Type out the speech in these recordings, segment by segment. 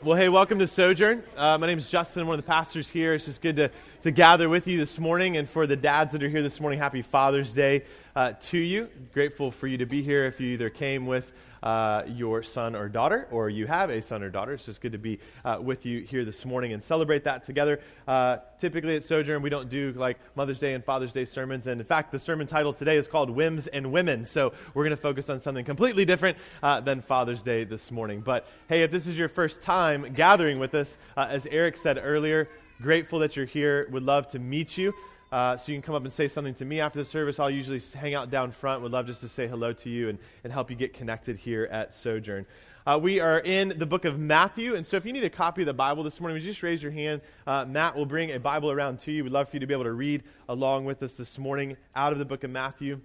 Well, hey, welcome to Sojourn. Uh, my name is Justin, one of the pastors here. It's just good to, to gather with you this morning. And for the dads that are here this morning, happy Father's Day uh, to you. Grateful for you to be here if you either came with uh, your son or daughter, or you have a son or daughter. It's just good to be uh, with you here this morning and celebrate that together. Uh, typically at Sojourn, we don't do like Mother's Day and Father's Day sermons. And in fact, the sermon title today is called Whims and Women. So we're going to focus on something completely different uh, than Father's Day this morning. But hey, if this is your first time gathering with us, uh, as Eric said earlier, grateful that you're here. Would love to meet you. Uh, so you can come up and say something to me after the service. I'll usually hang out down front. Would love just to say hello to you and, and help you get connected here at Sojourn. Uh, we are in the book of Matthew, and so if you need a copy of the Bible this morning, would you just raise your hand? Uh, Matt will bring a Bible around to you. We'd love for you to be able to read along with us this morning out of the book of Matthew.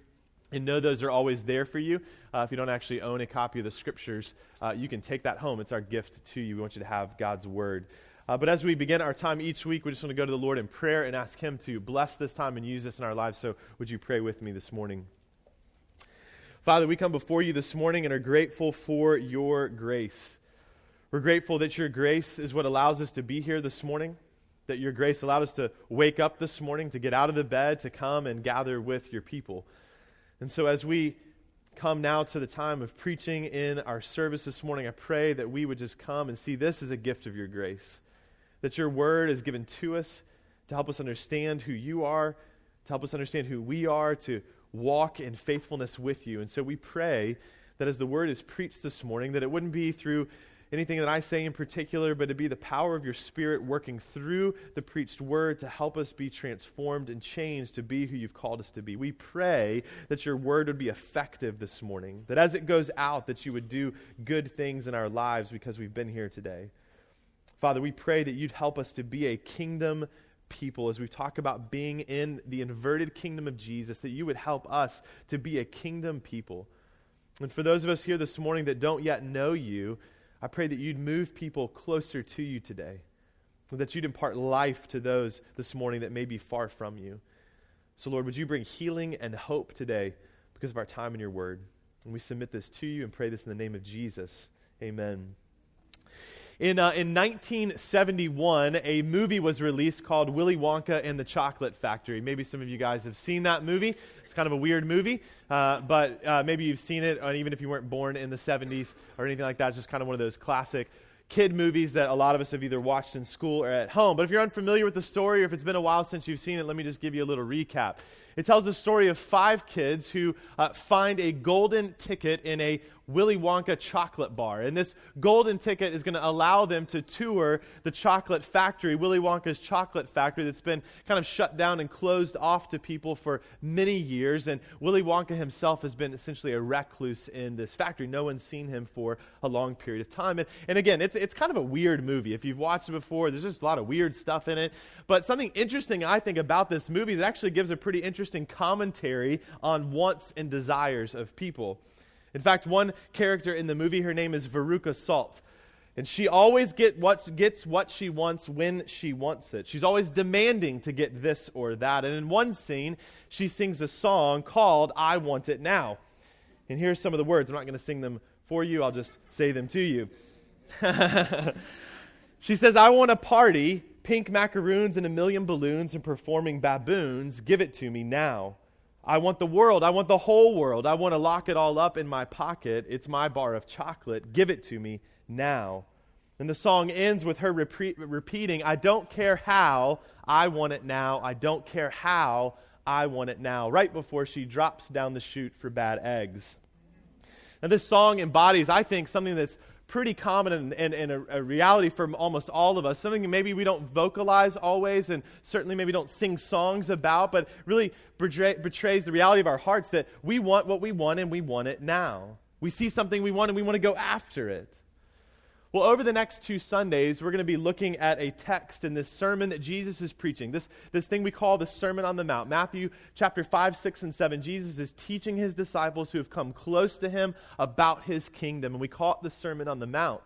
And know those are always there for you. Uh, if you don't actually own a copy of the scriptures, uh, you can take that home. It's our gift to you. We want you to have God's word. Uh, but as we begin our time each week, we just want to go to the Lord in prayer and ask Him to bless this time and use this in our lives. So, would you pray with me this morning? Father, we come before you this morning and are grateful for your grace. We're grateful that your grace is what allows us to be here this morning, that your grace allowed us to wake up this morning, to get out of the bed, to come and gather with your people. And so, as we come now to the time of preaching in our service this morning, I pray that we would just come and see this as a gift of your grace that your word is given to us to help us understand who you are, to help us understand who we are, to walk in faithfulness with you. And so we pray that as the word is preached this morning, that it wouldn't be through anything that I say in particular, but to be the power of your spirit working through the preached word to help us be transformed and changed to be who you've called us to be. We pray that your word would be effective this morning, that as it goes out, that you would do good things in our lives because we've been here today. Father, we pray that you'd help us to be a kingdom people as we talk about being in the inverted kingdom of Jesus, that you would help us to be a kingdom people. And for those of us here this morning that don't yet know you, I pray that you'd move people closer to you today, that you'd impart life to those this morning that may be far from you. So, Lord, would you bring healing and hope today because of our time in your word? And we submit this to you and pray this in the name of Jesus. Amen. In, uh, in 1971, a movie was released called Willy Wonka and the Chocolate Factory. Maybe some of you guys have seen that movie. It's kind of a weird movie, uh, but uh, maybe you've seen it, and even if you weren't born in the 70s or anything like that, it's just kind of one of those classic kid movies that a lot of us have either watched in school or at home. But if you're unfamiliar with the story, or if it's been a while since you've seen it, let me just give you a little recap. It tells the story of five kids who uh, find a golden ticket in a Willy Wonka chocolate bar. And this golden ticket is going to allow them to tour the chocolate factory, Willy Wonka's chocolate factory, that's been kind of shut down and closed off to people for many years. And Willy Wonka himself has been essentially a recluse in this factory. No one's seen him for a long period of time. And, and again, it's, it's kind of a weird movie. If you've watched it before, there's just a lot of weird stuff in it. But something interesting, I think, about this movie that actually gives a pretty interesting commentary on wants and desires of people. In fact, one character in the movie, her name is Veruca Salt. And she always get what, gets what she wants when she wants it. She's always demanding to get this or that. And in one scene, she sings a song called I Want It Now. And here's some of the words. I'm not going to sing them for you, I'll just say them to you. she says, I want a party, pink macaroons and a million balloons and performing baboons. Give it to me now. I want the world. I want the whole world. I want to lock it all up in my pocket. It's my bar of chocolate. Give it to me now. And the song ends with her repeat, repeating, I don't care how, I want it now. I don't care how, I want it now, right before she drops down the chute for bad eggs. Now, this song embodies, I think, something that's pretty common and, and, and a, a, reality for almost all of us. Something maybe we don't vocalize always, and certainly maybe don't sing songs about, but really betray, betrays the reality of our hearts that we want what we want and we want it now. We see something we want and we want to go after it. Well, over the next two Sundays, we're going to be looking at a text in this sermon that Jesus is preaching. This, this thing we call the Sermon on the Mount. Matthew chapter 5, 6, and 7. Jesus is teaching his disciples who have come close to him about his kingdom, and we call it the Sermon on the Mount.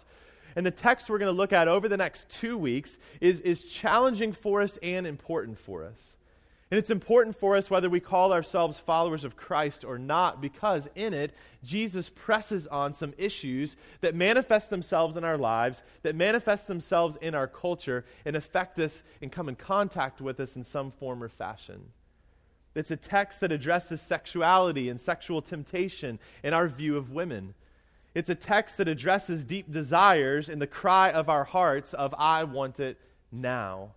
And the text we're going to look at over the next two weeks is, is challenging for us and important for us. And it's important for us whether we call ourselves followers of Christ or not, because in it, Jesus presses on some issues that manifest themselves in our lives, that manifest themselves in our culture, and affect us and come in contact with us in some form or fashion. It's a text that addresses sexuality and sexual temptation and our view of women. It's a text that addresses deep desires and the cry of our hearts of, I want it now.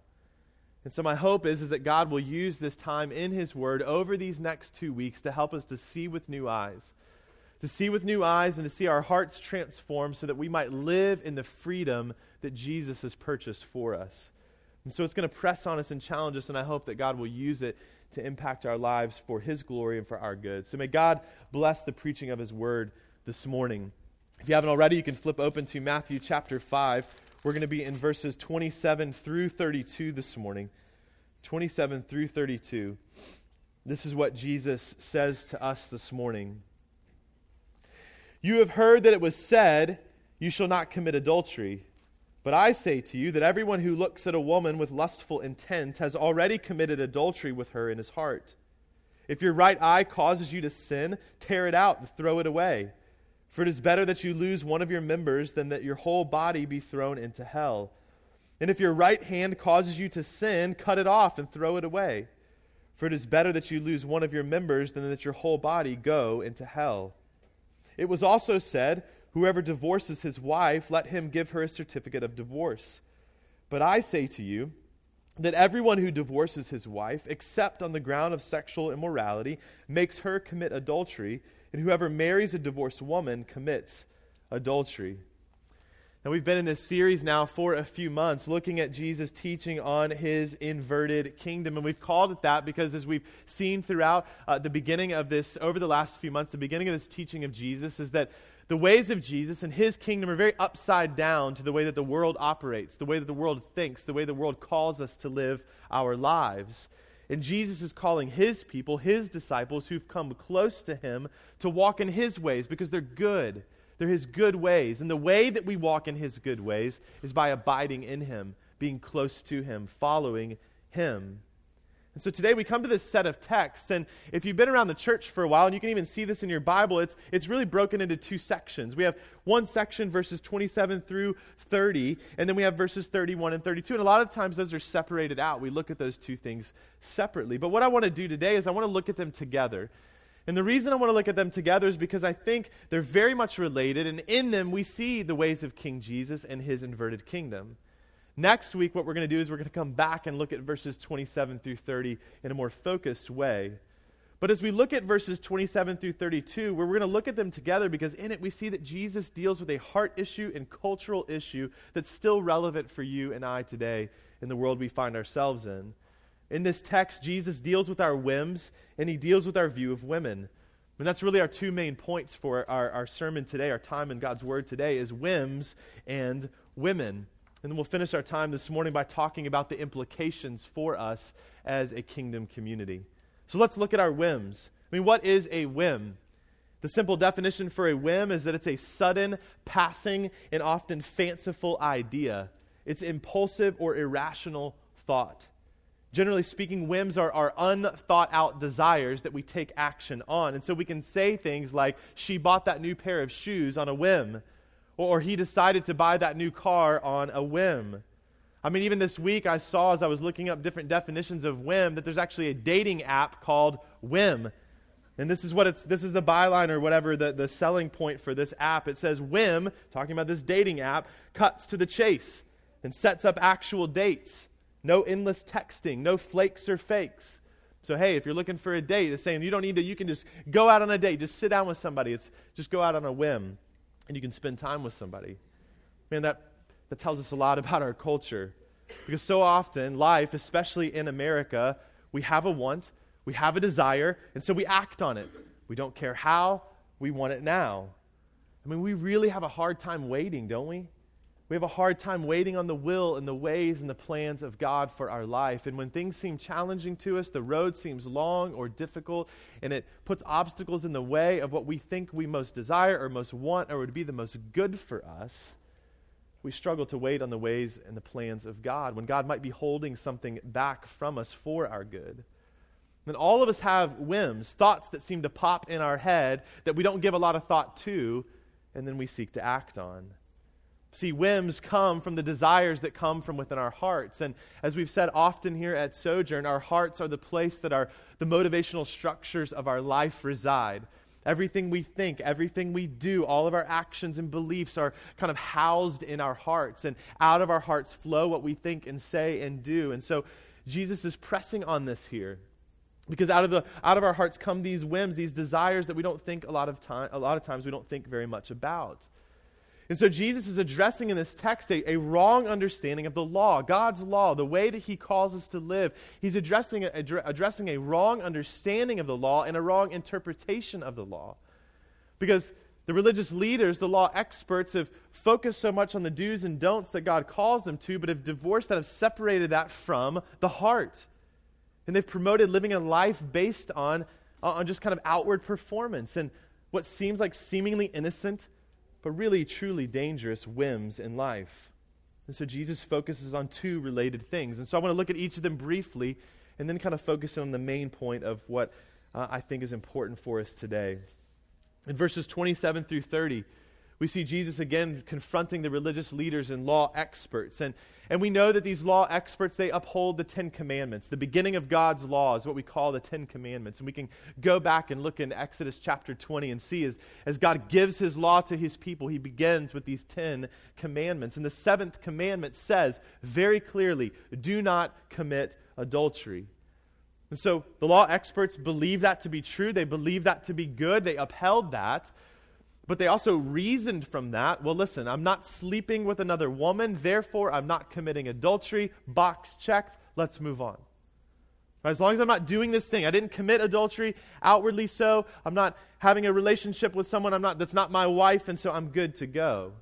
And so my hope is, is that God will use this time in His Word over these next two weeks to help us to see with new eyes. To see with new eyes and to see our hearts transformed so that we might live in the freedom that Jesus has purchased for us. And so it's going to press on us and challenge us, and I hope that God will use it to impact our lives for His glory and for our good. So may God bless the preaching of His Word this morning. If you haven't already, you can flip open to Matthew chapter 5. We're going to be in verses 27 through 32 this morning. 27 through 32. This is what Jesus says to us this morning. You have heard that it was said, You shall not commit adultery. But I say to you that everyone who looks at a woman with lustful intent has already committed adultery with her in his heart. If your right eye causes you to sin, tear it out and throw it away. For it is better that you lose one of your members than that your whole body be thrown into hell. And if your right hand causes you to sin, cut it off and throw it away. For it is better that you lose one of your members than that your whole body go into hell. It was also said, Whoever divorces his wife, let him give her a certificate of divorce. But I say to you that everyone who divorces his wife, except on the ground of sexual immorality, makes her commit adultery and whoever marries a divorced woman commits adultery. Now, we've been in this series now for a few months looking at Jesus teaching on his inverted kingdom. And we've called it that because, as we've seen throughout uh, the beginning of this, over the last few months, the beginning of this teaching of Jesus is that the ways of Jesus and his kingdom are very upside down to the way that the world operates, the way that the world thinks, the way the world calls us to live our lives. And Jesus is calling his people, his disciples who've come close to him, to walk in his ways because they're good. They're his good ways. And the way that we walk in his good ways is by abiding in him, being close to him, following him. And so today we come to this set of texts, and if you've been around the church for a while, and you can even see this in your Bible, it's, it's really broken into two sections. We have one section, verses 27 through 30, and then we have verses 31 and 32. And a lot of times those are separated out. We look at those two things separately. But what I want to do today is I want to look at them together. And the reason I want to look at them together is because I think they're very much related, and in them we see the ways of King Jesus and his inverted kingdom. Next week, what we're going to do is we're going to come back and look at verses 27 through 30 in a more focused way. But as we look at verses 27 through 32, where we're going to look at them together because in it we see that Jesus deals with a heart issue and cultural issue that's still relevant for you and I today in the world we find ourselves in. In this text, Jesus deals with our whims and he deals with our view of women. And that's really our two main points for our, our sermon today, our time in God's Word today, is whims and women. And then we'll finish our time this morning by talking about the implications for us as a kingdom community. So let's look at our whims. I mean, what is a whim? The simple definition for a whim is that it's a sudden, passing, and often fanciful idea. It's impulsive or irrational thought. Generally speaking, whims are, are unthought out desires that we take action on. And so we can say things like, she bought that new pair of shoes on a whim or he decided to buy that new car on a whim. I mean, even this week I saw as I was looking up different definitions of whim that there's actually a dating app called Whim. And this is what it's this is the byline or whatever the, the selling point for this app. It says Whim, talking about this dating app, cuts to the chase and sets up actual dates. No endless texting, no flakes or fakes. So hey, if you're looking for a date, it's saying you don't need to, you can just go out on a date, just sit down with somebody. It's just go out on a whim and you can spend time with somebody. Man, that, that tells us a lot about our culture. Because so often, life, especially in America, we have a want, we have a desire, and so we act on it. We don't care how, we want it now. I mean, we really have a hard time waiting, don't we? We have a hard time waiting on the will and the ways and the plans of God for our life. And when things seem challenging to us, the road seems long or difficult, and it puts obstacles in the way of what we think we most desire or most want or would be the most good for us, we struggle to wait on the ways and the plans of God when God might be holding something back from us for our good. And all of us have whims, thoughts that seem to pop in our head that we don't give a lot of thought to, and then we seek to act on. See, whims come from the desires that come from within our hearts. And as we've said often here at Sojourn, our hearts are the place that our, the motivational structures of our life reside. Everything we think, everything we do, all of our actions and beliefs are kind of housed in our hearts. And out of our hearts flow what we think and say and do. And so Jesus is pressing on this here. Because out of, the, out of our hearts come these whims, these desires that we don't think a lot of time, a lot of times we don't think very much about. And so Jesus is addressing in this text a, a, wrong understanding of the law, God's law, the way that he calls us to live. He's addressing a, addressing a wrong understanding of the law and a wrong interpretation of the law. Because the religious leaders, the law experts, have focused so much on the do's and don'ts that God calls them to, but have divorced that, have separated that from the heart. And they've promoted living a life based on, on just kind of outward performance and what seems like seemingly innocent but really, truly dangerous whims in life. And so Jesus focuses on two related things. And so I want to look at each of them briefly and then kind of focus on the main point of what uh, I think is important for us today. In verses 27 through 30, we see Jesus again confronting the religious leaders and law experts. And, and we know that these law experts, they uphold the Ten Commandments. The beginning of God's law is what we call the Ten Commandments. And we can go back and look in Exodus chapter 20 and see as, as God gives his law to his people, he begins with these Ten Commandments. And the seventh commandment says very clearly, do not commit adultery. And so the law experts believe that to be true. They believe that to be good. They upheld that. But they also reasoned from that well, listen, I'm not sleeping with another woman, therefore I'm not committing adultery. Box checked. Let's move on. As long as I'm not doing this thing, I didn't commit adultery outwardly so. I'm not having a relationship with someone I'm not, that's not my wife, and so I'm good to go.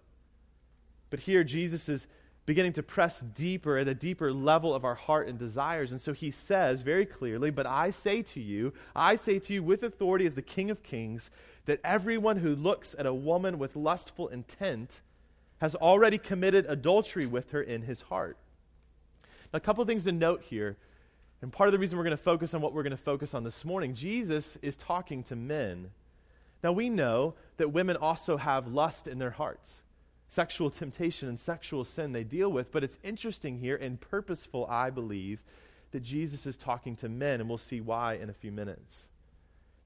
But here, Jesus is beginning to press deeper at a deeper level of our heart and desires. And so he says very clearly, But I say to you, I say to you with authority as the King of Kings, that everyone who looks at a woman with lustful intent has already committed adultery with her in his heart. Now, a couple things to note here, and part of the reason we're going to focus on what we're going to focus on this morning Jesus is talking to men. Now, we know that women also have lust in their hearts. Sexual temptation and sexual sin they deal with, but it's interesting here and purposeful, I believe, that Jesus is talking to men, and we'll see why in a few minutes.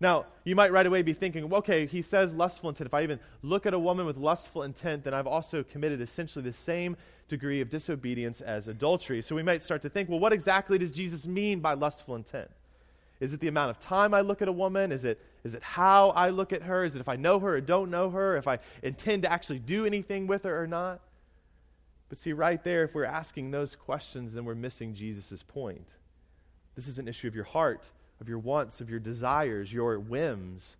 Now, you might right away be thinking, okay, he says lustful intent. If I even look at a woman with lustful intent, then I've also committed essentially the same degree of disobedience as adultery. So we might start to think, well, what exactly does Jesus mean by lustful intent? Is it the amount of time I look at a woman? Is it, is it how I look at her? Is it if I know her or don't know her? If I intend to actually do anything with her or not? But see, right there, if we're asking those questions, then we're missing Jesus' point. This is an issue of your heart of your wants, of your desires, your whims,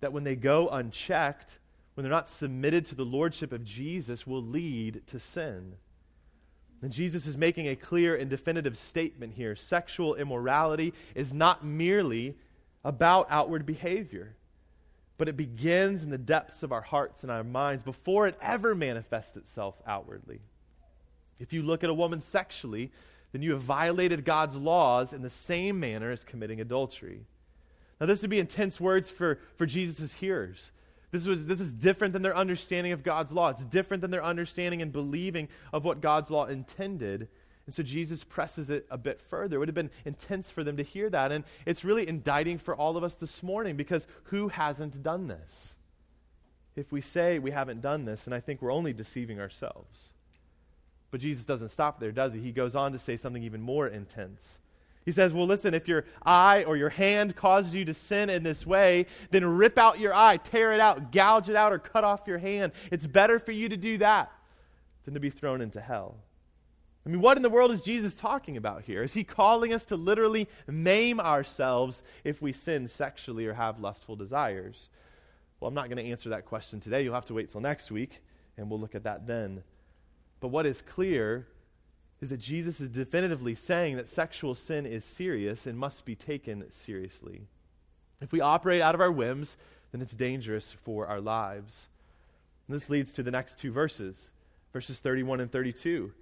that when they go unchecked, when they're not submitted to the lordship of Jesus, will lead to sin. And Jesus is making a clear and definitive statement here. Sexual immorality is not merely about outward behavior, but it begins in the depths of our hearts and our minds before it ever manifests itself outwardly. If you look at a woman sexually, then you have violated God's laws in the same manner as committing adultery. Now, this would be intense words for, for Jesus' hearers. This, was, this is different than their understanding of God's law. It's different than their understanding and believing of what God's law intended. And so Jesus presses it a bit further. It would have been intense for them to hear that. And it's really indicting for all of us this morning because who hasn't done this? If we say we haven't done this, then I think we're only deceiving ourselves. But Jesus doesn't stop there, does he? He goes on to say something even more intense. He says, Well, listen, if your eye or your hand causes you to sin in this way, then rip out your eye, tear it out, gouge it out, or cut off your hand. It's better for you to do that than to be thrown into hell. I mean, what in the world is Jesus talking about here? Is he calling us to literally maim ourselves if we sin sexually or have lustful desires? Well, I'm not going to answer that question today. You'll have to wait till next week, and we'll look at that then. But what is clear is that Jesus is definitively saying that sexual sin is serious and must be taken seriously. If we operate out of our whims, then it's dangerous for our lives. And this leads to the next two verses, verses 31 and 32.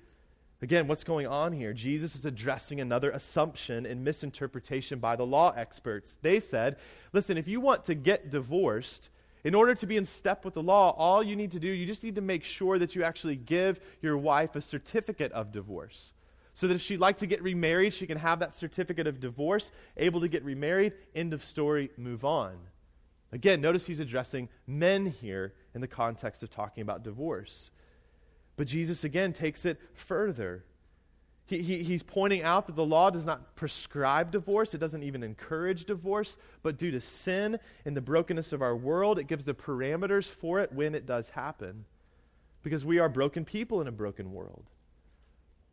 Again, what's going on here? Jesus is addressing another assumption and misinterpretation by the law experts. They said, listen, if you want to get divorced, in order to be in step with the law, all you need to do, you just need to make sure that you actually give your wife a certificate of divorce. So that if she'd like to get remarried, she can have that certificate of divorce, able to get remarried, end of story, move on. Again, notice he's addressing men here in the context of talking about divorce. But Jesus again takes it further. He, he, he's pointing out that the law does not prescribe divorce, it doesn't even encourage divorce, but due to sin and the brokenness of our world, it gives the parameters for it when it does happen. Because we are broken people in a broken world.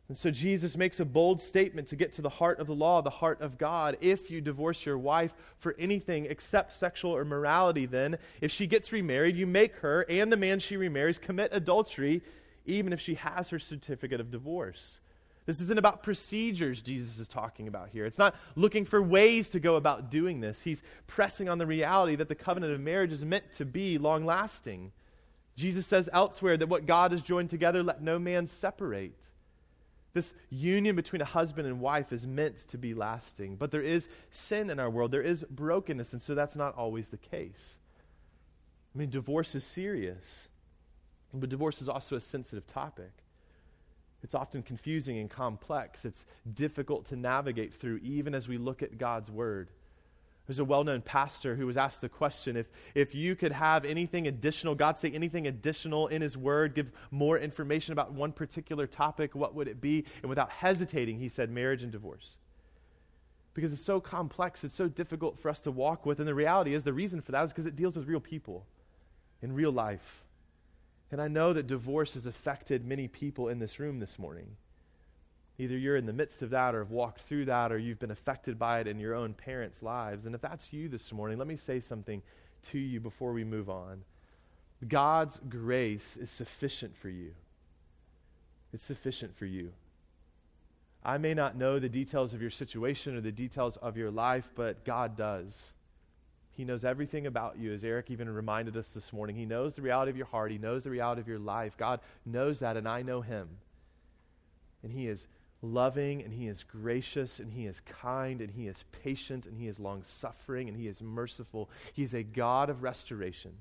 And so Jesus makes a bold statement to get to the heart of the law, the heart of God. If you divorce your wife for anything except sexual immorality, then if she gets remarried, you make her and the man she remarries commit adultery even if she has her certificate of divorce. This isn't about procedures Jesus is talking about here. It's not looking for ways to go about doing this. He's pressing on the reality that the covenant of marriage is meant to be long lasting. Jesus says elsewhere that what God has joined together, let no man separate. This union between a husband and wife is meant to be lasting. But there is sin in our world, there is brokenness, and so that's not always the case. I mean, divorce is serious. But divorce is also a sensitive topic. It's often confusing and complex. It's difficult to navigate through, even as we look at God's Word. There's a well known pastor who was asked the question if, if you could have anything additional, God say anything additional in His Word, give more information about one particular topic, what would it be? And without hesitating, he said marriage and divorce. Because it's so complex, it's so difficult for us to walk with. And the reality is, the reason for that is because it deals with real people in real life. And I know that divorce has affected many people in this room this morning. Either you're in the midst of that or have walked through that or you've been affected by it in your own parents' lives. And if that's you this morning, let me say something to you before we move on. God's grace is sufficient for you. It's sufficient for you. I may not know the details of your situation or the details of your life, but God does. He knows everything about you, as Eric even reminded us this morning. He knows the reality of your heart, He knows the reality of your life. God knows that, and I know Him. And He is loving, and He is gracious, and He is kind, and He is patient, and He is long suffering, and He is merciful. He is a God of restoration,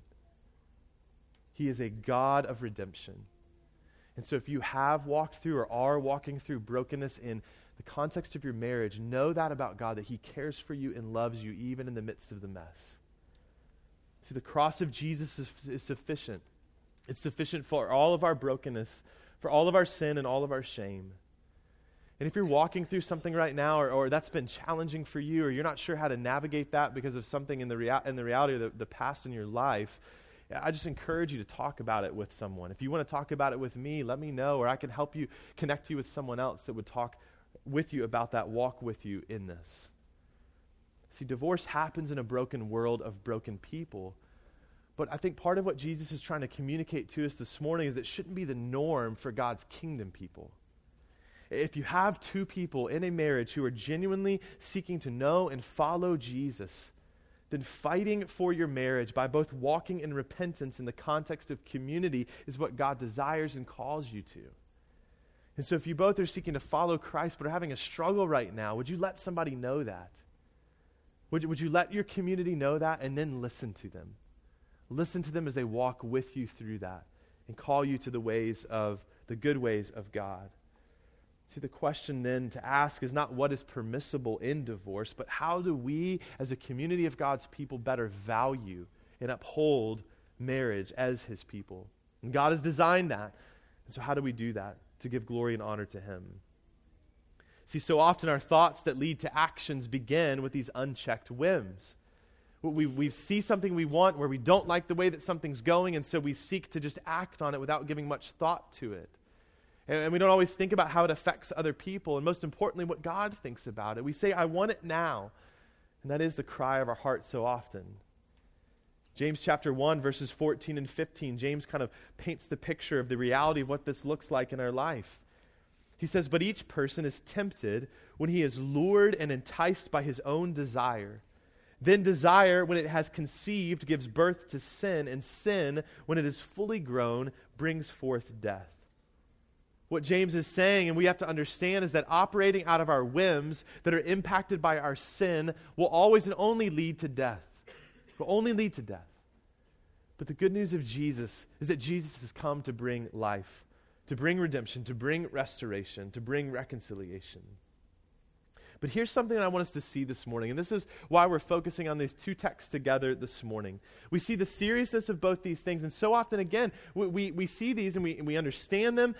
He is a God of redemption. And so, if you have walked through or are walking through brokenness in the context of your marriage, know that about God, that He cares for you and loves you even in the midst of the mess. See, the cross of Jesus is, is sufficient. It's sufficient for all of our brokenness, for all of our sin, and all of our shame. And if you're walking through something right now, or, or that's been challenging for you, or you're not sure how to navigate that because of something in the, rea- in the reality of the, the past in your life, I just encourage you to talk about it with someone. If you want to talk about it with me, let me know, or I can help you connect you with someone else that would talk with you about that, walk with you in this. See, divorce happens in a broken world of broken people. But I think part of what Jesus is trying to communicate to us this morning is it shouldn't be the norm for God's kingdom people. If you have two people in a marriage who are genuinely seeking to know and follow Jesus, then fighting for your marriage by both walking in repentance in the context of community is what God desires and calls you to. And so, if you both are seeking to follow Christ but are having a struggle right now, would you let somebody know that? Would would you let your community know that and then listen to them? Listen to them as they walk with you through that and call you to the ways of the good ways of God. See, the question then to ask is not what is permissible in divorce, but how do we, as a community of God's people, better value and uphold marriage as his people? And God has designed that. And so, how do we do that? To give glory and honor to Him. See, so often our thoughts that lead to actions begin with these unchecked whims. We, we see something we want where we don't like the way that something's going, and so we seek to just act on it without giving much thought to it. And, and we don't always think about how it affects other people, and most importantly, what God thinks about it. We say, I want it now. And that is the cry of our heart so often. James chapter 1, verses 14 and 15, James kind of paints the picture of the reality of what this looks like in our life. He says, But each person is tempted when he is lured and enticed by his own desire. Then desire, when it has conceived, gives birth to sin, and sin, when it is fully grown, brings forth death. What James is saying, and we have to understand, is that operating out of our whims that are impacted by our sin will always and only lead to death. Will only lead to death. But the good news of Jesus is that Jesus has come to bring life, to bring redemption, to bring restoration, to bring reconciliation. But here's something I want us to see this morning, and this is why we're focusing on these two texts together this morning. We see the seriousness of both these things, and so often, again, we, we, we see these and we, and we understand them.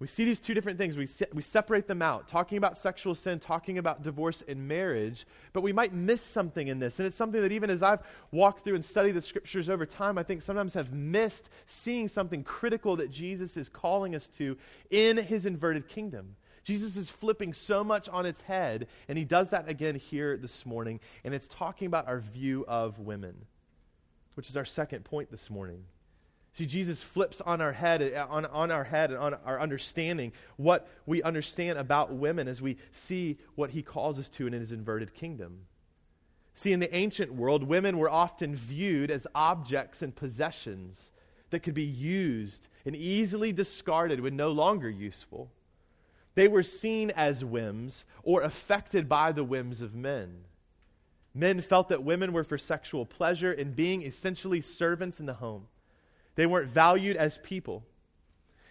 We see these two different things. We, se- we separate them out, talking about sexual sin, talking about divorce and marriage, but we might miss something in this. And it's something that even as I've walked through and studied the scriptures over time, I think sometimes have missed seeing something critical that Jesus is calling us to in his inverted kingdom. Jesus is flipping so much on its head, and he does that again here this morning, and it's talking about our view of women, which is our second point this morning. See, Jesus flips on our head, on, on our head and on our understanding what we understand about women as we see what he calls us to in his inverted kingdom. See, in the ancient world, women were often viewed as objects and possessions that could be used and easily discarded when no longer useful. They were seen as whims or affected by the whims of men. Men felt that women were for sexual pleasure and being essentially servants in the home. They weren't valued as people.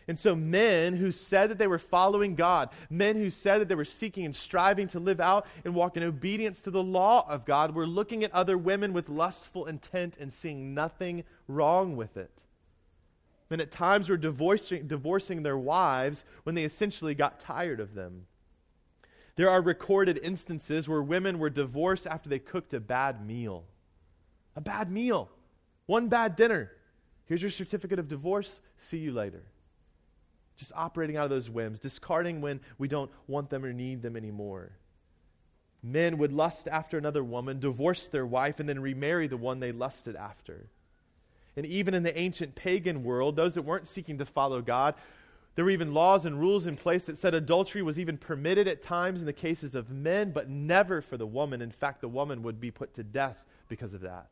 And so, men who said that they were following God, men who said that they were seeking and striving to live out and walk in obedience to the law of God, were looking at other women with lustful intent and seeing nothing wrong with it and at times were divorcing, divorcing their wives when they essentially got tired of them. There are recorded instances where women were divorced after they cooked a bad meal. A bad meal. One bad dinner. Here's your certificate of divorce. See you later. Just operating out of those whims, discarding when we don't want them or need them anymore. Men would lust after another woman, divorce their wife, and then remarry the one they lusted after. And even in the ancient pagan world, those that weren't seeking to follow God, there were even laws and rules in place that said adultery was even permitted at times in the cases of men, but never for the woman. In fact, the woman would be put to death because of that.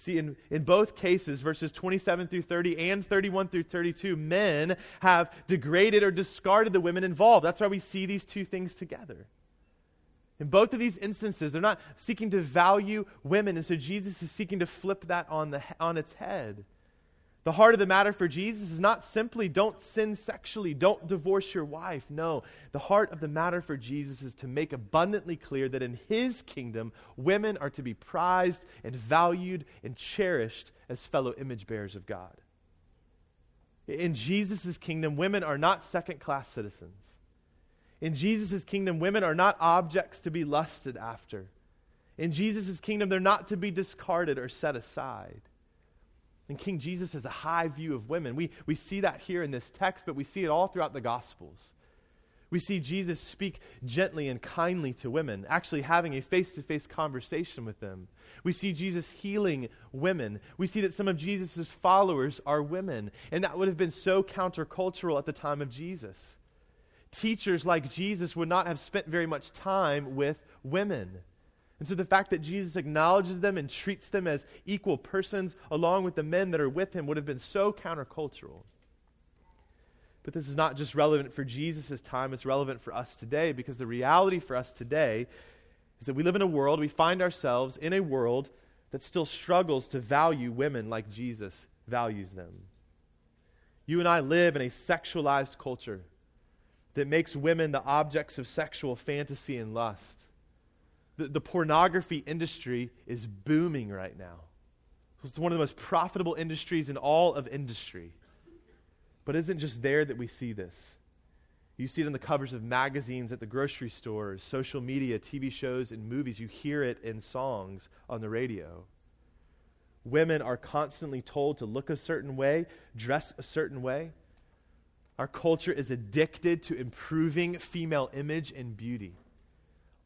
See, in, in both cases, verses 27 through 30 and 31 through 32, men have degraded or discarded the women involved. That's why we see these two things together. In both of these instances, they're not seeking to value women, and so Jesus is seeking to flip that on, the, on its head. The heart of the matter for Jesus is not simply don't sin sexually, don't divorce your wife. No, the heart of the matter for Jesus is to make abundantly clear that in his kingdom, women are to be prized and valued and cherished as fellow image bearers of God. In Jesus' kingdom, women are not second class citizens. In Jesus' kingdom, women are not objects to be lusted after. In Jesus' kingdom, they're not to be discarded or set aside. And King Jesus has a high view of women. We, we see that here in this text, but we see it all throughout the Gospels. We see Jesus speak gently and kindly to women, actually having a face to face conversation with them. We see Jesus healing women. We see that some of Jesus' followers are women, and that would have been so countercultural at the time of Jesus teachers like Jesus would not have spent very much time with women. And so the fact that Jesus acknowledges them and treats them as equal persons along with the men that are with him would have been so countercultural. But this is not just relevant for Jesus' time, it's relevant for us today because the reality for us today is that we live in a world, we find ourselves in a world that still struggles to value women like Jesus values them. You and I live in a sexualized culture that makes women the objects of sexual fantasy and lust. The, the pornography industry is booming right now. It's one of the most profitable industries in all of industry. But is isn't just there that we see this. You see it on the covers of magazines at the grocery stores, social media, TV shows, and movies. You hear it in songs on the radio. Women are constantly told to look a certain way, dress a certain way. Our culture is addicted to improving female image and beauty,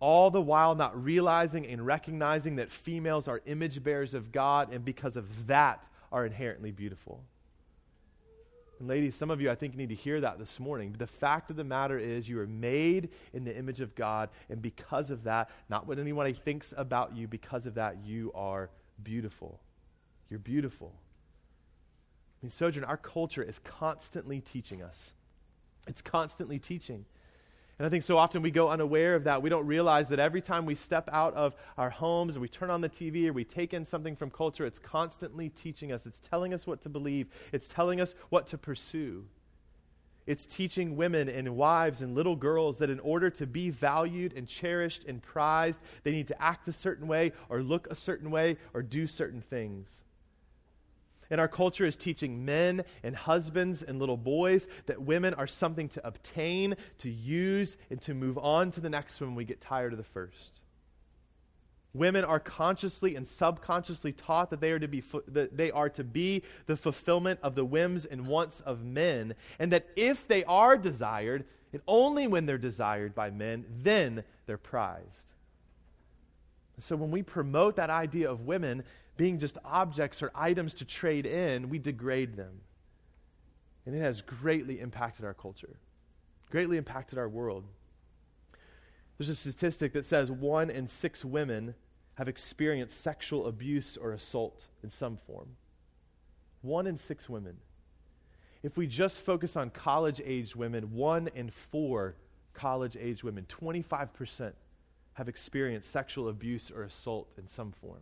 all the while not realizing and recognizing that females are image bearers of God and because of that are inherently beautiful. And ladies, some of you I think need to hear that this morning. But the fact of the matter is you are made in the image of God and because of that, not what anyone thinks about you, because of that you are beautiful. You're beautiful. I mean, Sojourn, our culture is constantly teaching us It's constantly teaching. And I think so often we go unaware of that. We don't realize that every time we step out of our homes or we turn on the TV or we take in something from culture, it's constantly teaching us. It's telling us what to believe, it's telling us what to pursue. It's teaching women and wives and little girls that in order to be valued and cherished and prized, they need to act a certain way or look a certain way or do certain things. And our culture is teaching men and husbands and little boys that women are something to obtain, to use, and to move on to the next when we get tired of the first. Women are consciously and subconsciously taught that they are to be that they are to be the fulfillment of the whims and wants of men, and that if they are desired, and only when they're desired by men, then they're prized. So when we promote that idea of women being just objects or items to trade in, we degrade them. And it has greatly impacted our culture, greatly impacted our world. There's a statistic that says one in six women have experienced sexual abuse or assault in some form. One in six women. If we just focus on college aged women, one in four college aged women, 25%, have experienced sexual abuse or assault in some form.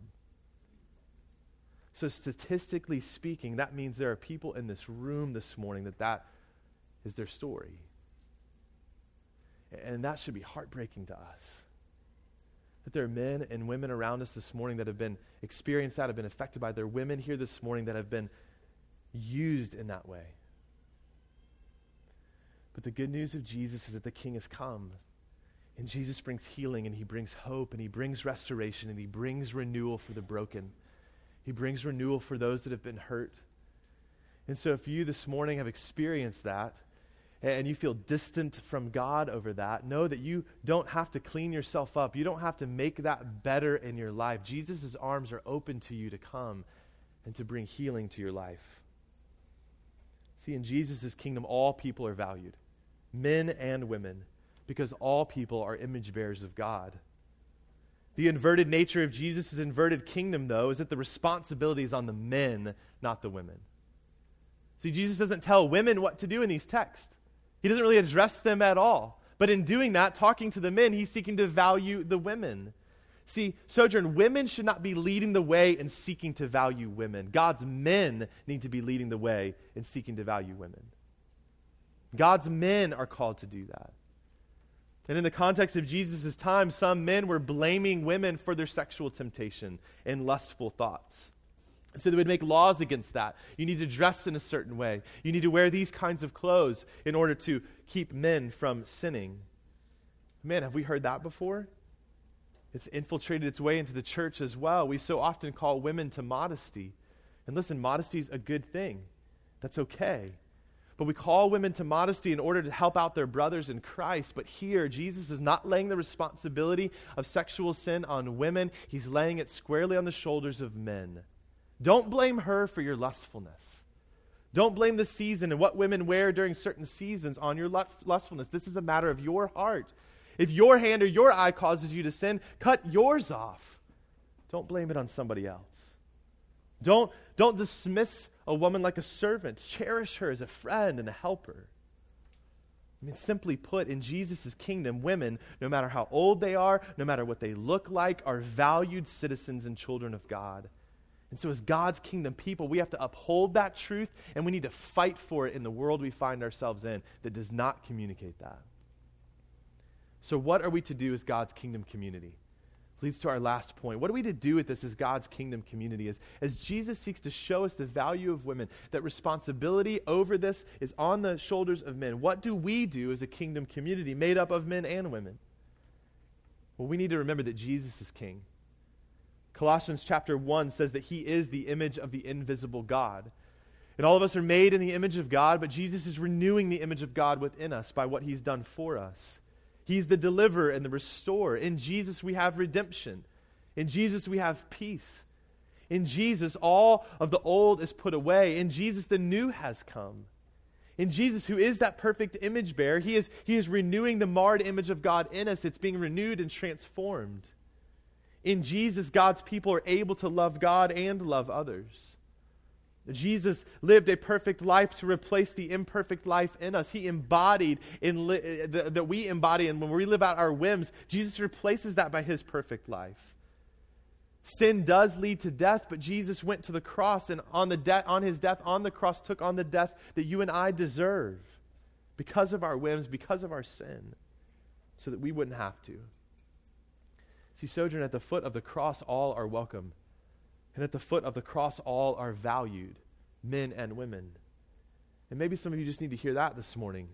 So, statistically speaking, that means there are people in this room this morning that that is their story. And that should be heartbreaking to us. That there are men and women around us this morning that have been experienced that, have been affected by. There are women here this morning that have been used in that way. But the good news of Jesus is that the King has come. And Jesus brings healing, and he brings hope, and he brings restoration, and he brings renewal for the broken. He brings renewal for those that have been hurt. And so, if you this morning have experienced that and you feel distant from God over that, know that you don't have to clean yourself up. You don't have to make that better in your life. Jesus' arms are open to you to come and to bring healing to your life. See, in Jesus' kingdom, all people are valued, men and women, because all people are image bearers of God. The inverted nature of Jesus' inverted kingdom, though, is that the responsibility is on the men, not the women. See, Jesus doesn't tell women what to do in these texts, he doesn't really address them at all. But in doing that, talking to the men, he's seeking to value the women. See, Sojourn, women should not be leading the way in seeking to value women. God's men need to be leading the way in seeking to value women. God's men are called to do that. And in the context of Jesus' time, some men were blaming women for their sexual temptation and lustful thoughts. So they would make laws against that. You need to dress in a certain way. You need to wear these kinds of clothes in order to keep men from sinning. Man, have we heard that before? It's infiltrated its way into the church as well. We so often call women to modesty. And listen, modesty is a good thing. That's okay. But we call women to modesty in order to help out their brothers in Christ. But here, Jesus is not laying the responsibility of sexual sin on women, he's laying it squarely on the shoulders of men. Don't blame her for your lustfulness. Don't blame the season and what women wear during certain seasons on your lustfulness. This is a matter of your heart. If your hand or your eye causes you to sin, cut yours off. Don't blame it on somebody else. Don't, don't dismiss a woman like a servant. Cherish her as a friend and a helper. I mean, simply put, in Jesus' kingdom, women, no matter how old they are, no matter what they look like, are valued citizens and children of God. And so, as God's kingdom people, we have to uphold that truth and we need to fight for it in the world we find ourselves in that does not communicate that. So, what are we to do as God's kingdom community? Leads to our last point. What are we to do with this as God's kingdom community? As, as Jesus seeks to show us the value of women, that responsibility over this is on the shoulders of men. What do we do as a kingdom community made up of men and women? Well, we need to remember that Jesus is king. Colossians chapter 1 says that he is the image of the invisible God. And all of us are made in the image of God, but Jesus is renewing the image of God within us by what he's done for us. He's the deliverer and the restorer. In Jesus, we have redemption. In Jesus, we have peace. In Jesus, all of the old is put away. In Jesus, the new has come. In Jesus, who is that perfect image bearer, he is, he is renewing the marred image of God in us. It's being renewed and transformed. In Jesus, God's people are able to love God and love others. Jesus lived a perfect life to replace the imperfect life in us. He embodied in li- eh, that we embody, and when we live out our whims, Jesus replaces that by his perfect life. Sin does lead to death, but Jesus went to the cross and on, the de- on his death on the cross took on the death that you and I deserve because of our whims, because of our sin, so that we wouldn't have to. See, Sojourn, at the foot of the cross, all are welcome. And at the foot of the cross, all are valued, men and women. And maybe some of you just need to hear that this morning.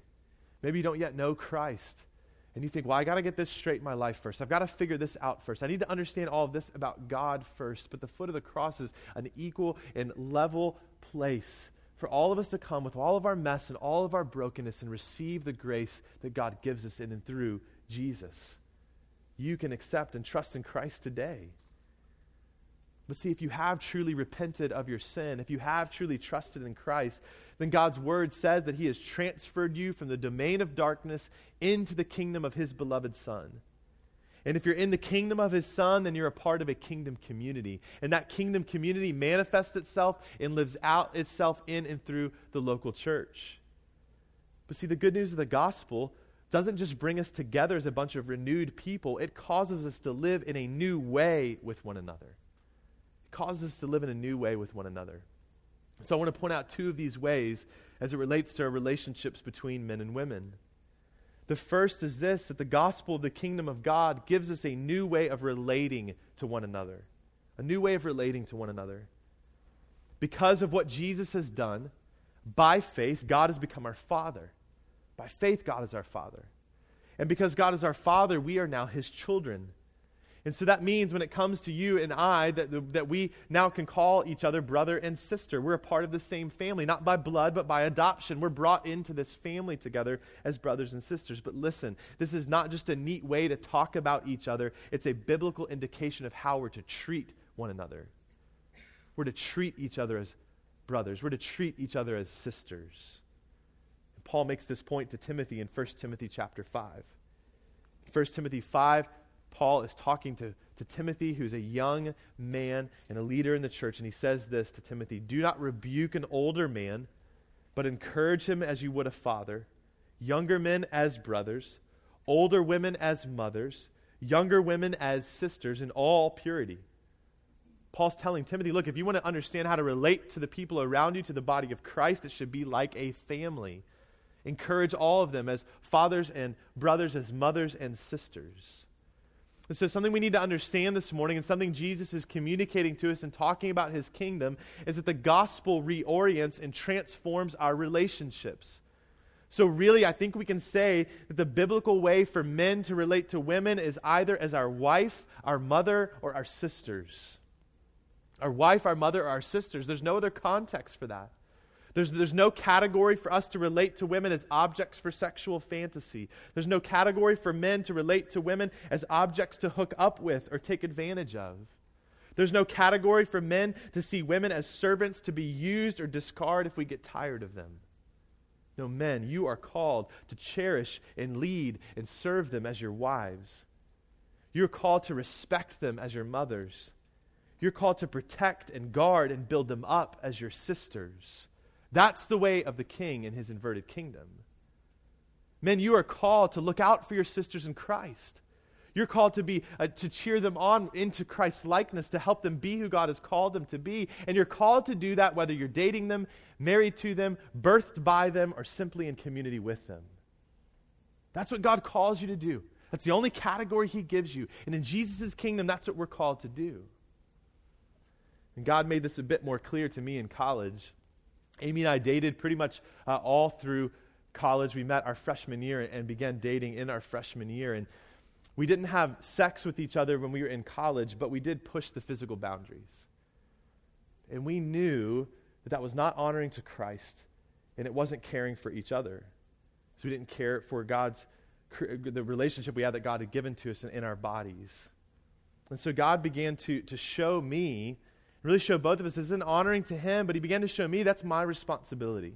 Maybe you don't yet know Christ. And you think, well, I got to get this straight in my life first. I've got to figure this out first. I need to understand all of this about God first. But the foot of the cross is an equal and level place for all of us to come with all of our mess and all of our brokenness and receive the grace that God gives us in and through Jesus. You can accept and trust in Christ today. But see, if you have truly repented of your sin, if you have truly trusted in Christ, then God's word says that He has transferred you from the domain of darkness into the kingdom of His beloved Son. And if you're in the kingdom of His Son, then you're a part of a kingdom community. And that kingdom community manifests itself and lives out itself in and through the local church. But see, the good news of the gospel doesn't just bring us together as a bunch of renewed people, it causes us to live in a new way with one another. Causes us to live in a new way with one another. So I want to point out two of these ways as it relates to our relationships between men and women. The first is this that the gospel of the kingdom of God gives us a new way of relating to one another. A new way of relating to one another. Because of what Jesus has done, by faith, God has become our Father. By faith, God is our Father. And because God is our Father, we are now His children. And so that means when it comes to you and I, that, that we now can call each other brother and sister. We're a part of the same family, not by blood, but by adoption. We're brought into this family together as brothers and sisters. But listen, this is not just a neat way to talk about each other, it's a biblical indication of how we're to treat one another. We're to treat each other as brothers, we're to treat each other as sisters. And Paul makes this point to Timothy in 1 Timothy chapter 5. 1 Timothy 5, Paul is talking to, to Timothy, who's a young man and a leader in the church, and he says this to Timothy Do not rebuke an older man, but encourage him as you would a father, younger men as brothers, older women as mothers, younger women as sisters, in all purity. Paul's telling Timothy, look, if you want to understand how to relate to the people around you, to the body of Christ, it should be like a family. Encourage all of them as fathers and brothers, as mothers and sisters. And so, something we need to understand this morning, and something Jesus is communicating to us and talking about his kingdom, is that the gospel reorients and transforms our relationships. So, really, I think we can say that the biblical way for men to relate to women is either as our wife, our mother, or our sisters. Our wife, our mother, or our sisters. There's no other context for that. There's, there's no category for us to relate to women as objects for sexual fantasy. There's no category for men to relate to women as objects to hook up with or take advantage of. There's no category for men to see women as servants to be used or discard if we get tired of them. No, men, you are called to cherish and lead and serve them as your wives. You're called to respect them as your mothers. You're called to protect and guard and build them up as your sisters. That's the way of the king in his inverted kingdom. Men, you are called to look out for your sisters in Christ. You're called to be uh, to cheer them on into Christ's likeness, to help them be who God has called them to be. And you're called to do that whether you're dating them, married to them, birthed by them, or simply in community with them. That's what God calls you to do. That's the only category He gives you. And in Jesus' kingdom, that's what we're called to do. And God made this a bit more clear to me in college Amy and I dated pretty much uh, all through college. We met our freshman year and began dating in our freshman year. And we didn't have sex with each other when we were in college, but we did push the physical boundaries. And we knew that that was not honoring to Christ and it wasn't caring for each other. So we didn't care for God's the relationship we had that God had given to us in, in our bodies. And so God began to, to show me really show both of us as an honoring to him, but he began to show me that's my responsibility.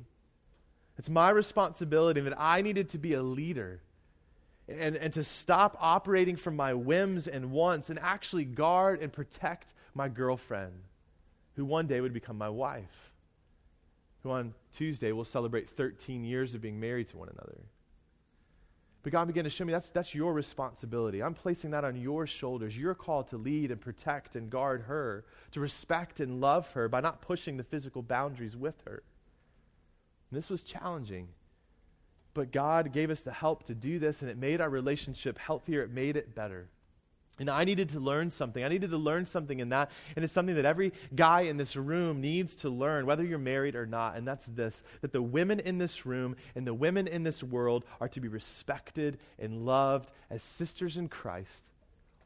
It's my responsibility that I needed to be a leader and, and to stop operating from my whims and wants and actually guard and protect my girlfriend, who one day would become my wife. who on Tuesday will celebrate 13 years of being married to one another. But God began to show me that's, that's your responsibility. I'm placing that on your shoulders. You're called to lead and protect and guard her, to respect and love her by not pushing the physical boundaries with her. And this was challenging. But God gave us the help to do this, and it made our relationship healthier. It made it better. And I needed to learn something. I needed to learn something in that. And it's something that every guy in this room needs to learn, whether you're married or not. And that's this that the women in this room and the women in this world are to be respected and loved as sisters in Christ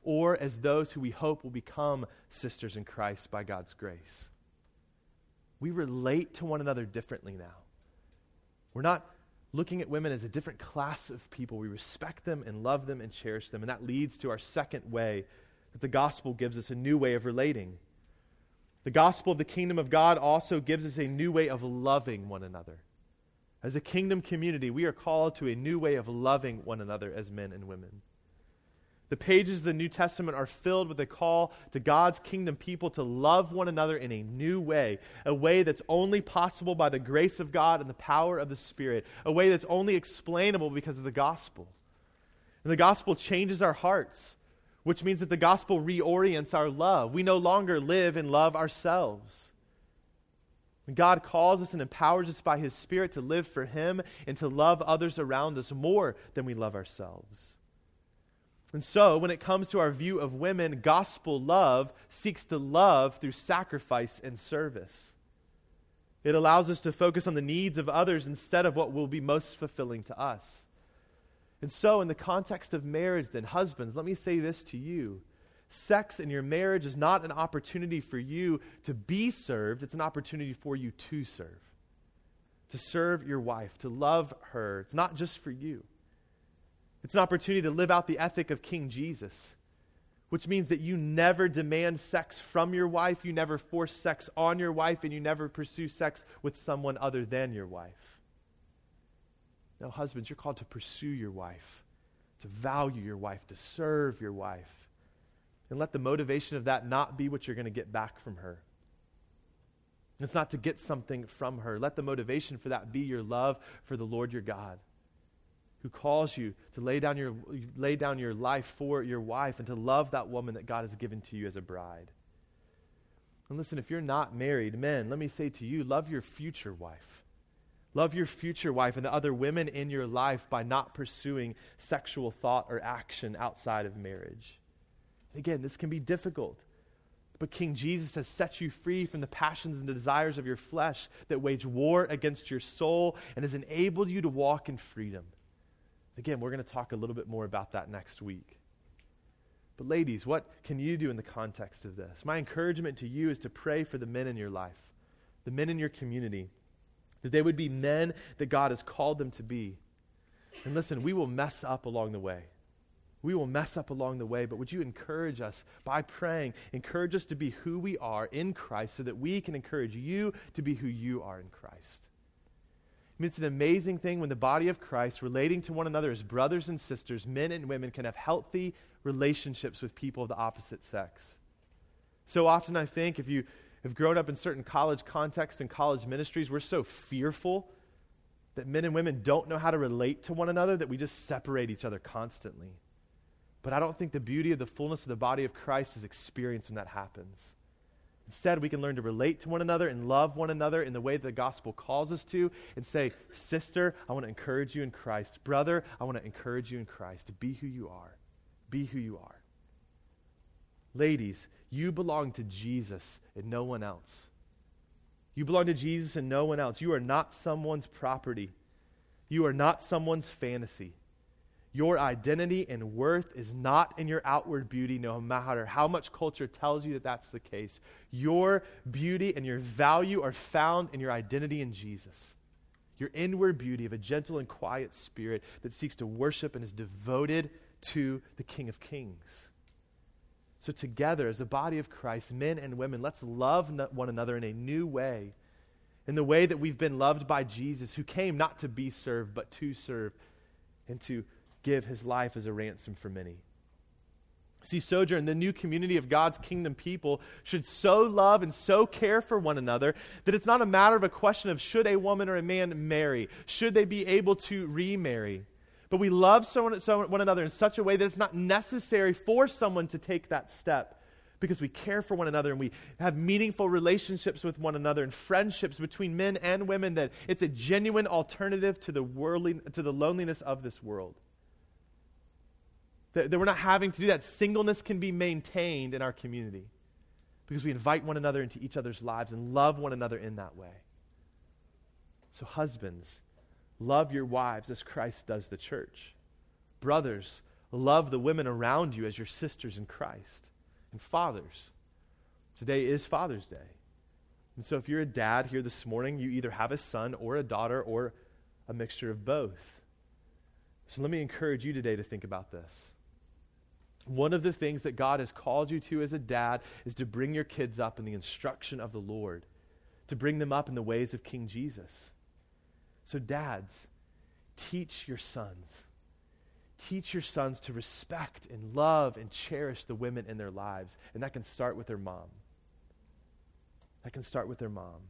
or as those who we hope will become sisters in Christ by God's grace. We relate to one another differently now. We're not looking at women as a different class of people. We respect them and love them and cherish them. And that leads to our second way that the gospel gives us a new way of relating. The gospel of the kingdom of God also gives us a new way of loving one another. As a kingdom community, we are called to a new way of loving one another as men and women. The pages of the New Testament are filled with a call to God's kingdom people to love one another in a new way, a way that's only possible by the grace of God and the power of the Spirit, a way that's only explainable because of the gospel. And the gospel changes our hearts, which means that the gospel reorients our love. We no longer live and love ourselves. And God calls us and empowers us by His Spirit to live for Him and to love others around us more than we love ourselves. And so, when it comes to our view of women, gospel love seeks to love through sacrifice and service. It allows us to focus on the needs of others instead of what will be most fulfilling to us. And so, in the context of marriage, then, husbands, let me say this to you. Sex in your marriage is not an opportunity for you to be served, it's an opportunity for you to serve. To serve your wife, to love her. It's not just for you. It's an opportunity to live out the ethic of King Jesus, which means that you never demand sex from your wife, you never force sex on your wife, and you never pursue sex with someone other than your wife. Now, husbands, you're called to pursue your wife, to value your wife, to serve your wife. And let the motivation of that not be what you're going to get back from her. It's not to get something from her. Let the motivation for that be your love for the Lord your God who calls you to lay down your, lay down your life for your wife and to love that woman that God has given to you as a bride. And listen, if you're not married, men, let me say to you, love your future wife. Love your future wife and the other women in your life by not pursuing sexual thought or action outside of marriage. Again, this can be difficult. But King Jesus has set you free from the passions and the desires of your flesh that wage war against your soul and has enabled you to walk in freedom. Again, we're going to talk a little bit more about that next week. But, ladies, what can you do in the context of this? My encouragement to you is to pray for the men in your life, the men in your community, that they would be men that God has called them to be. And listen, we will mess up along the way. We will mess up along the way, but would you encourage us by praying? Encourage us to be who we are in Christ so that we can encourage you to be who you are in Christ. I mean, it's an amazing thing when the body of Christ, relating to one another as brothers and sisters, men and women, can have healthy relationships with people of the opposite sex. So often, I think, if you have grown up in certain college contexts and college ministries, we're so fearful that men and women don't know how to relate to one another that we just separate each other constantly. But I don't think the beauty of the fullness of the body of Christ is experienced when that happens. Instead, we can learn to relate to one another and love one another in the way that the gospel calls us to and say, Sister, I want to encourage you in Christ. Brother, I want to encourage you in Christ to be who you are. Be who you are. Ladies, you belong to Jesus and no one else. You belong to Jesus and no one else. You are not someone's property. You are not someone's fantasy. Your identity and worth is not in your outward beauty, no matter how much culture tells you that that's the case. Your beauty and your value are found in your identity in Jesus. Your inward beauty of a gentle and quiet spirit that seeks to worship and is devoted to the King of Kings. So, together, as the body of Christ, men and women, let's love one another in a new way, in the way that we've been loved by Jesus, who came not to be served, but to serve and to give his life as a ransom for many. See, Sojourn, the new community of God's kingdom people should so love and so care for one another that it's not a matter of a question of should a woman or a man marry? Should they be able to remarry? But we love someone, someone, one another in such a way that it's not necessary for someone to take that step because we care for one another and we have meaningful relationships with one another and friendships between men and women that it's a genuine alternative to the, worldly, to the loneliness of this world. That, that we're not having to do that. Singleness can be maintained in our community because we invite one another into each other's lives and love one another in that way. So, husbands, love your wives as Christ does the church. Brothers, love the women around you as your sisters in Christ. And fathers, today is Father's Day. And so, if you're a dad here this morning, you either have a son or a daughter or a mixture of both. So, let me encourage you today to think about this. One of the things that God has called you to as a dad is to bring your kids up in the instruction of the Lord, to bring them up in the ways of King Jesus. So, dads, teach your sons. Teach your sons to respect and love and cherish the women in their lives. And that can start with their mom. That can start with their mom.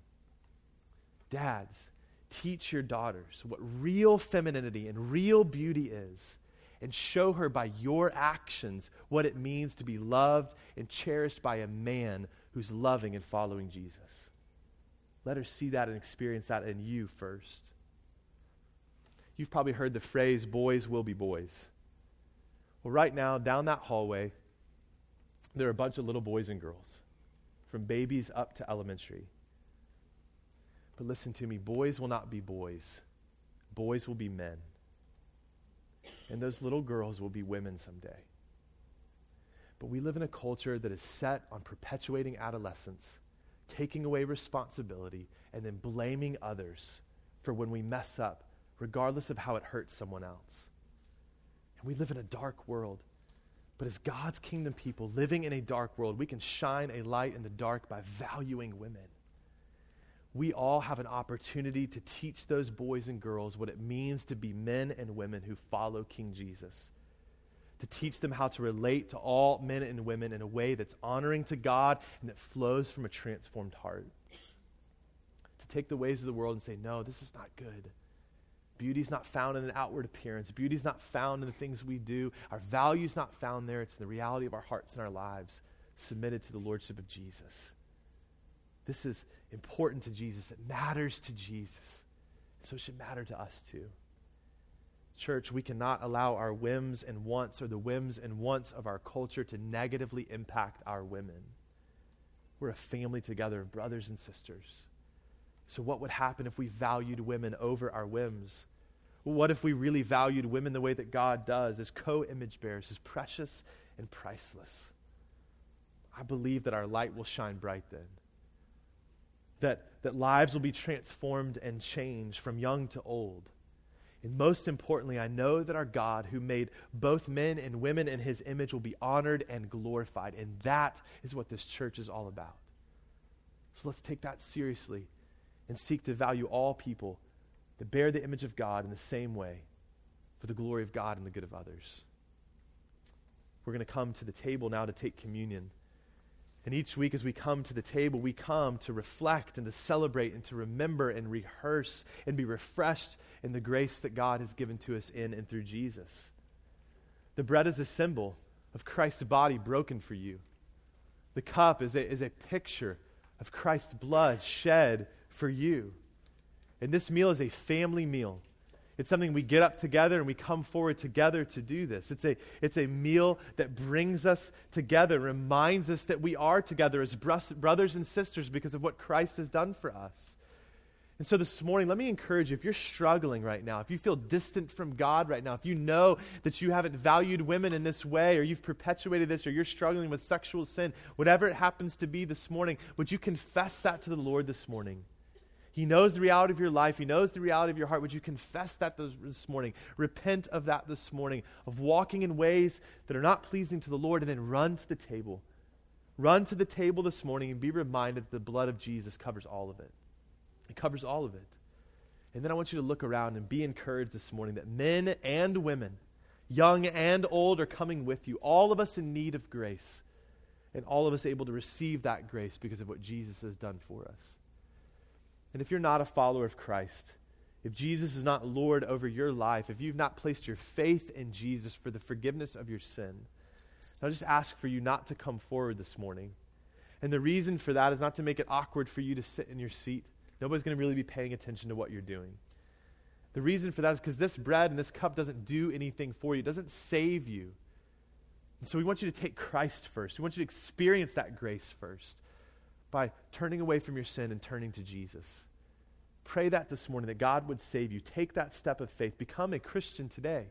Dads, teach your daughters what real femininity and real beauty is and show her by your actions what it means to be loved and cherished by a man who's loving and following Jesus. Let her see that and experience that in you first. You've probably heard the phrase, boys will be boys. Well, right now, down that hallway, there are a bunch of little boys and girls, from babies up to elementary. But listen to me boys will not be boys, boys will be men. And those little girls will be women someday. But we live in a culture that is set on perpetuating adolescence, taking away responsibility, and then blaming others for when we mess up, regardless of how it hurts someone else. And we live in a dark world. But as God's kingdom people living in a dark world, we can shine a light in the dark by valuing women we all have an opportunity to teach those boys and girls what it means to be men and women who follow King Jesus. To teach them how to relate to all men and women in a way that's honoring to God and that flows from a transformed heart. To take the ways of the world and say, no, this is not good. Beauty's not found in an outward appearance. Beauty's not found in the things we do. Our value's not found there. It's in the reality of our hearts and our lives submitted to the Lordship of Jesus. This is important to Jesus. It matters to Jesus. So it should matter to us too. Church, we cannot allow our whims and wants or the whims and wants of our culture to negatively impact our women. We're a family together, brothers and sisters. So, what would happen if we valued women over our whims? what if we really valued women the way that God does, as co image bearers, as precious and priceless? I believe that our light will shine bright then that, that lives will be transformed and changed from young to old. And most importantly, I know that our God, who made both men and women in his image, will be honored and glorified. And that is what this church is all about. So let's take that seriously and seek to value all people that bear the image of God in the same way for the glory of God and the good of others. We're going to come to the table now to take communion. And each week, as we come to the table, we come to reflect and to celebrate and to remember and rehearse and be refreshed in the grace that God has given to us in and through Jesus. The bread is a symbol of Christ's body broken for you, the cup is a, is a picture of Christ's blood shed for you. And this meal is a family meal. It's something we get up together and we come forward together to do this. It's a, it's a meal that brings us together, reminds us that we are together as brothers and sisters because of what Christ has done for us. And so this morning, let me encourage you if you're struggling right now, if you feel distant from God right now, if you know that you haven't valued women in this way, or you've perpetuated this, or you're struggling with sexual sin, whatever it happens to be this morning, would you confess that to the Lord this morning? He knows the reality of your life. He knows the reality of your heart. Would you confess that this morning? Repent of that this morning, of walking in ways that are not pleasing to the Lord, and then run to the table. Run to the table this morning and be reminded that the blood of Jesus covers all of it. It covers all of it. And then I want you to look around and be encouraged this morning that men and women young and old, are coming with you. All of us in need of grace, and all of us able to receive that grace because of what Jesus has done for us. And if you're not a follower of Christ, if Jesus is not Lord over your life, if you've not placed your faith in Jesus for the forgiveness of your sin, I'll just ask for you not to come forward this morning. And the reason for that is not to make it awkward for you to sit in your seat. Nobody's going to really be paying attention to what you're doing. The reason for that is because this bread and this cup doesn't do anything for you, it doesn't save you. And so we want you to take Christ first. We want you to experience that grace first by turning away from your sin and turning to Jesus. Pray that this morning that God would save you. Take that step of faith. Become a Christian today.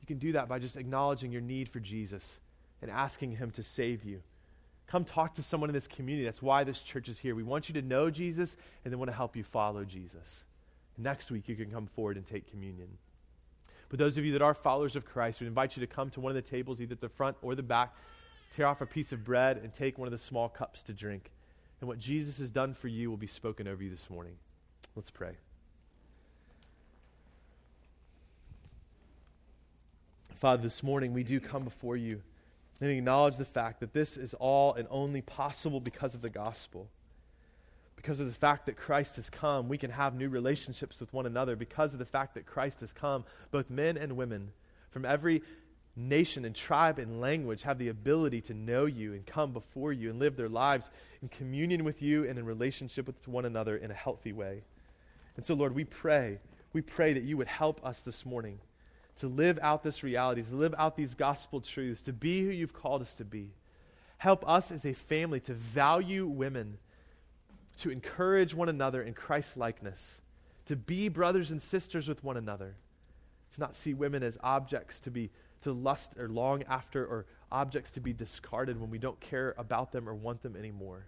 You can do that by just acknowledging your need for Jesus and asking Him to save you. Come talk to someone in this community. That's why this church is here. We want you to know Jesus and then want to help you follow Jesus. Next week, you can come forward and take communion. But those of you that are followers of Christ, we invite you to come to one of the tables, either at the front or the back, tear off a piece of bread, and take one of the small cups to drink. And what Jesus has done for you will be spoken over you this morning. Let's pray. Father, this morning we do come before you and acknowledge the fact that this is all and only possible because of the gospel. Because of the fact that Christ has come, we can have new relationships with one another. Because of the fact that Christ has come, both men and women from every nation and tribe and language have the ability to know you and come before you and live their lives in communion with you and in relationship with one another in a healthy way. And so, Lord, we pray, we pray that you would help us this morning to live out this reality, to live out these gospel truths, to be who you've called us to be. Help us as a family to value women, to encourage one another in Christ's likeness, to be brothers and sisters with one another, to not see women as objects to be to lust or long after or objects to be discarded when we don't care about them or want them anymore.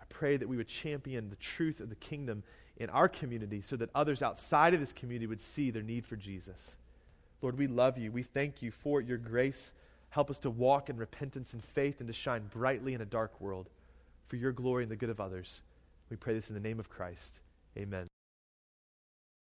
I pray that we would champion the truth of the kingdom in our community so that others outside of this community would see their need for Jesus. Lord, we love you. We thank you for your grace. Help us to walk in repentance and faith and to shine brightly in a dark world for your glory and the good of others. We pray this in the name of Christ. Amen.